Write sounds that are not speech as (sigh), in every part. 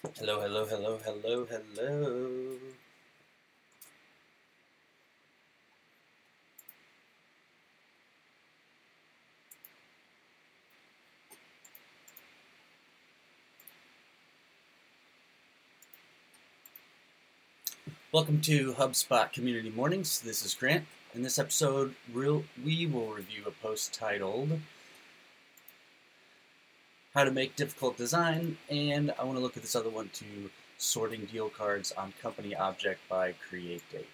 Hello, hello, hello, hello, hello. Welcome to HubSpot Community Mornings. This is Grant. In this episode, we'll, we will review a post titled How to Make Difficult Design, and I want to look at this other one too Sorting Deal Cards on Company Object by Create Date.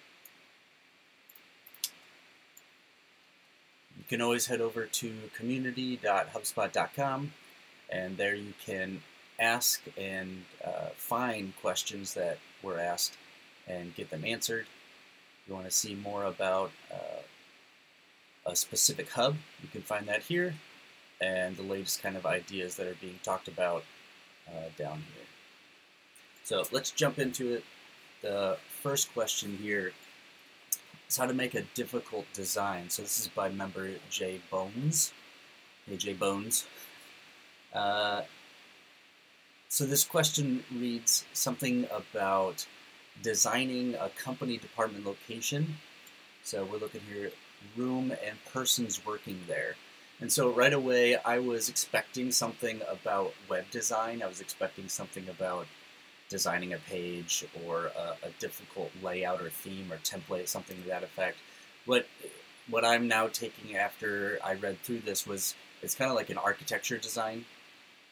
You can always head over to community.hubspot.com, and there you can ask and uh, find questions that were asked and get them answered. If you want to see more about uh, a specific hub, you can find that here, and the latest kind of ideas that are being talked about uh, down here. So let's jump into it. The first question here is how to make a difficult design. So this is by member Jay Bones. Hey, Jay Bones. Uh, so this question reads something about designing a company department location. So we're looking here room and persons working there. And so right away I was expecting something about web design. I was expecting something about designing a page or a, a difficult layout or theme or template, something to that effect. What what I'm now taking after I read through this was it's kind of like an architecture design,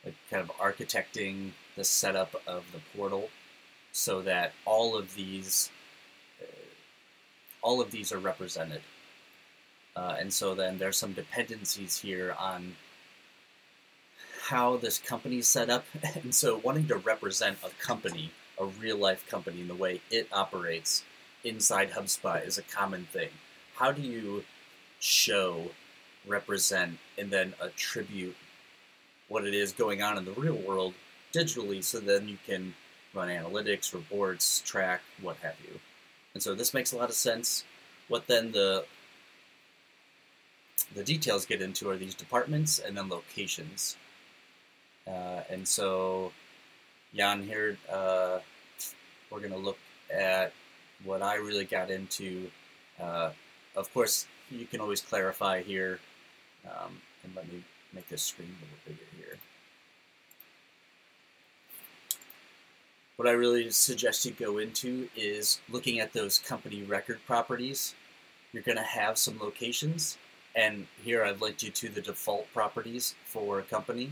like kind of architecting the setup of the portal so that all of these uh, all of these are represented. Uh, and so then there's some dependencies here on how this company is set up. (laughs) And so wanting to represent a company, a real life company, in the way it operates inside HubSpot is a common thing. How do you show, represent, and then attribute what it is going on in the real world digitally so then you can run analytics, reports, track, what have you. And so this makes a lot of sense. What then the the details get into are these departments and then locations. Uh, and so, Jan here, uh, we're going to look at what I really got into. Uh, of course, you can always clarify here, um, and let me make this screen a little bigger here. what I really suggest you go into is looking at those company record properties. You're going to have some locations, and here I've linked you to the default properties for a company.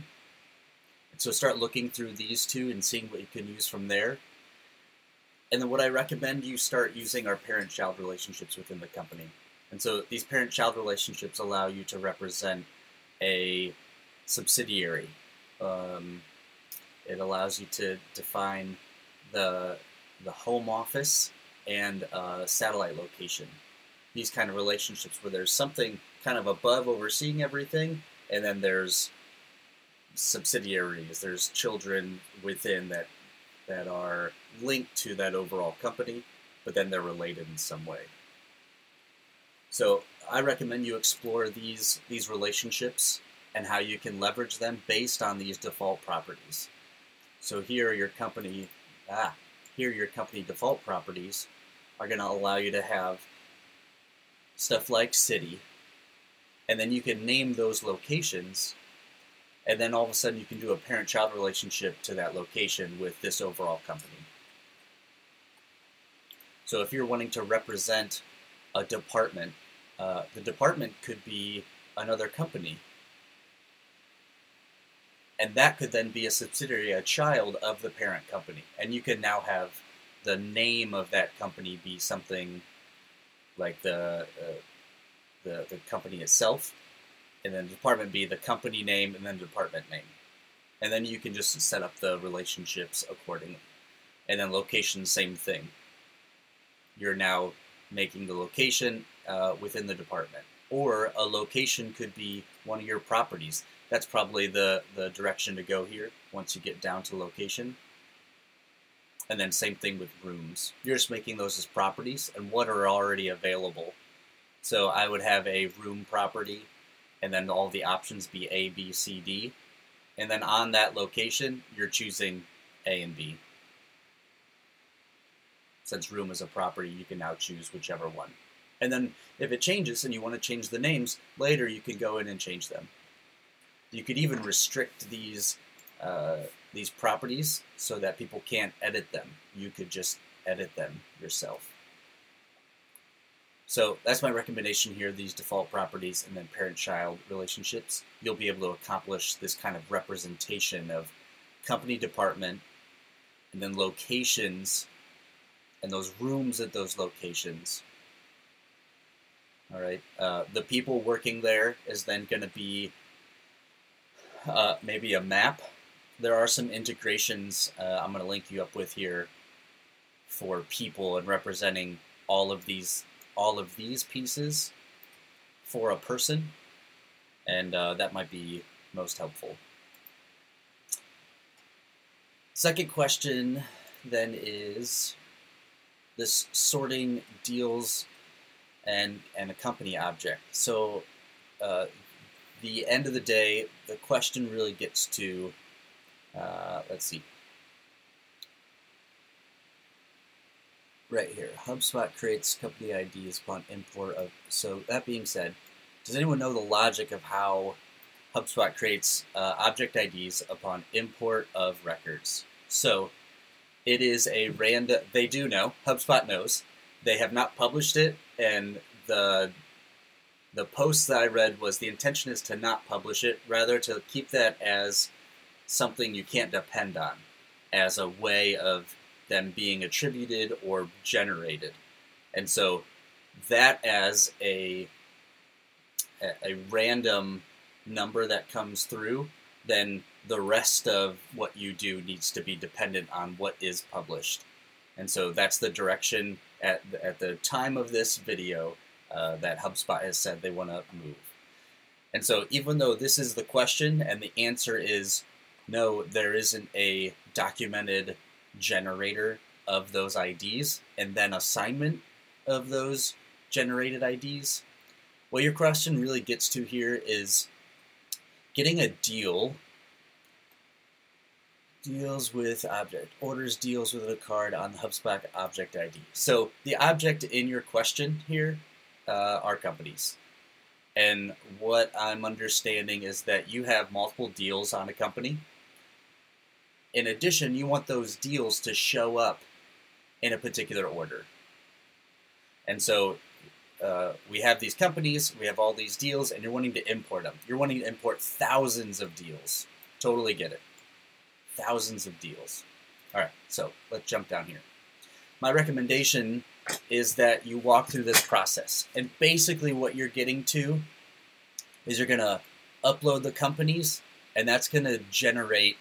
So start looking through these two and seeing what you can use from there. And then what I recommend you start using are parent-child relationships within the company. And so these parent-child relationships allow you to represent a subsidiary. Um, it allows you to define the the home office and uh, satellite location. These kind of relationships where there's something kind of above overseeing everything, and then there's subsidiaries. There's children within that that are linked to that overall company, but then they're related in some way. So I recommend you explore these these relationships and how you can leverage them based on these default properties. So here, your company ah, here your company default properties are going to allow you to have stuff like city, and then you can name those locations, and then all of a sudden you can do a parent-child relationship to that location with this overall company. So if you're wanting to represent a department, uh, the department could be another company and that could then be a subsidiary, a child of the parent company, and you could now have the name of that company be something like the uh, the, the company itself, and then department be the company name and then department name, and then you can just set up the relationships accordingly, and then location same thing. You're now making the location uh, within the department, or a location could be one of your properties that's probably the, the direction to go here once you get down to location. And then same thing with rooms. You're just making those as properties and what are already available. So I would have a room property and then all the options be A, B, C, D. And then on that location, you're choosing A and B. since room is a property, you can now choose whichever one. And then if it changes and you want to change the names later, you can go in and change them. You could even restrict these uh, these properties so that people can't edit them. You could just edit them yourself. So that's my recommendation here, these default properties and then parent-child relationships. You'll be able to accomplish this kind of representation of company department and then locations and those rooms at those locations. All right. Uh, the people working there is then going to be uh, maybe a map. There are some integrations uh, I'm going to link you up with here for people and representing all of these all of these pieces for a person, and uh, that might be most helpful. Second question then is this sorting deals and, and a company object. So uh, the end of the day, the question really gets to, uh, let's see, right here. HubSpot creates company IDs upon import of. So that being said, does anyone know the logic of how HubSpot creates uh, object IDs upon import of records? So it is a random. They do know. HubSpot knows. They have not published it, and the the post that I read was the intention is to not publish it, rather to keep that as something you can't depend on, as a way of them being attributed or generated. And so that as a a random number that comes through, then the rest of what you do needs to be dependent on what is published. And so that's the direction at the, at the time of this video uh, that HubSpot has said they want to move. And so even though this is the question and the answer is no, there isn't a documented generator of those IDs and then assignment of those generated IDs. What your question really gets to here is getting a deal deals with object orders deals with a card on the HubSpot object ID. So the object in your question here uh, are companies. And what I'm understanding is that you have multiple deals on a company in addition, you want those deals to show up in a particular order. And so uh, we have these companies, we have all these deals, and you're wanting to import them. You're wanting to import thousands of deals. Totally get it. Thousands of deals. All right, so let's jump down here. My recommendation is that you walk through this process. And basically, what you're getting to is you're going to upload the companies, and that's going to generate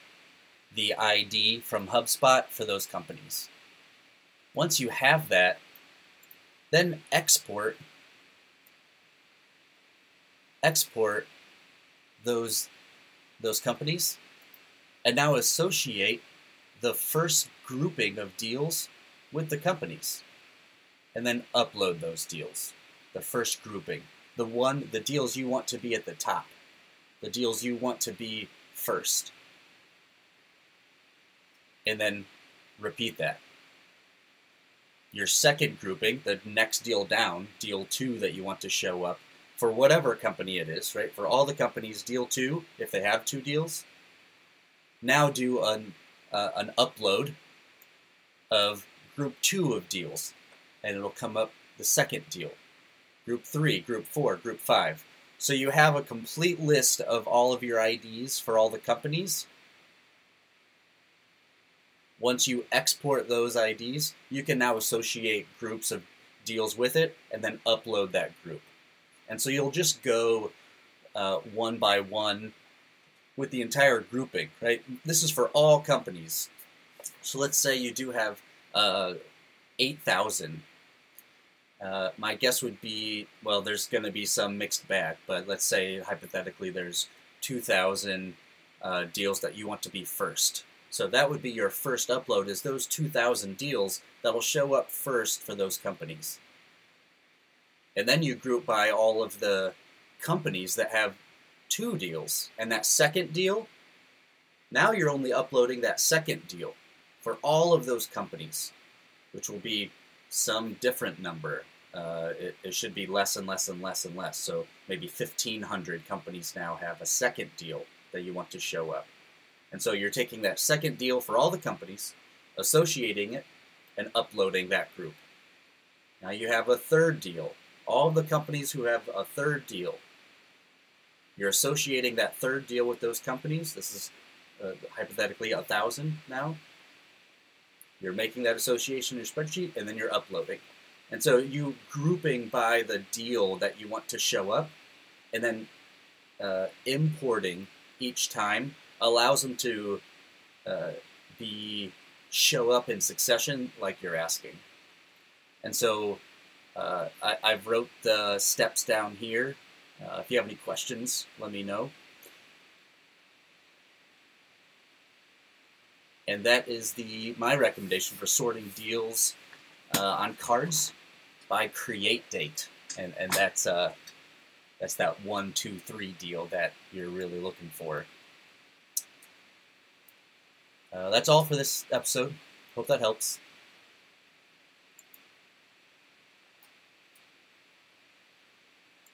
the ID from HubSpot for those companies. Once you have that, then export export those those companies and now associate the first grouping of deals with the companies and then upload those deals the first grouping the one the deals you want to be at the top the deals you want to be first and then repeat that. Your second grouping, the next deal down, deal two that you want to show up for whatever company it is, right? For all the companies, deal two, if they have two deals, now do an, uh, an upload of group two of deals, and it'll come up the second deal. Group three, group four, group five. So you have a complete list of all of your IDs for all the companies, once you export those IDs, you can now associate groups of deals with it and then upload that group. And so you'll just go uh, one by one with the entire grouping, right? This is for all companies. So let's say you do have uh, 8,000. Uh, my guess would be, well, there's going to be some mixed bag, but let's say hypothetically there's 2,000 uh, deals that you want to be first. So that would be your first upload is those 2,000 deals that'll show up first for those companies. And then you group by all of the companies that have two deals. And that second deal, now you're only uploading that second deal for all of those companies, which will be some different number. Uh, it, it should be less and less and less and less. So maybe 1,500 companies now have a second deal that you want to show up. And so you're taking that second deal for all the companies, associating it, and uploading that group. Now you have a third deal. All the companies who have a third deal, you're associating that third deal with those companies. This is uh, hypothetically a thousand now. You're making that association in your spreadsheet, and then you're uploading. And so you grouping by the deal that you want to show up, and then uh, importing each time allows them to uh, be show up in succession like you're asking. And so uh, I, I've wrote the steps down here. Uh, if you have any questions, let me know. And that is the my recommendation for sorting deals uh, on cards by create date, and and that's uh, that's that one, two, three deal that you're really looking for. Uh, that's all for this episode. Hope that helps.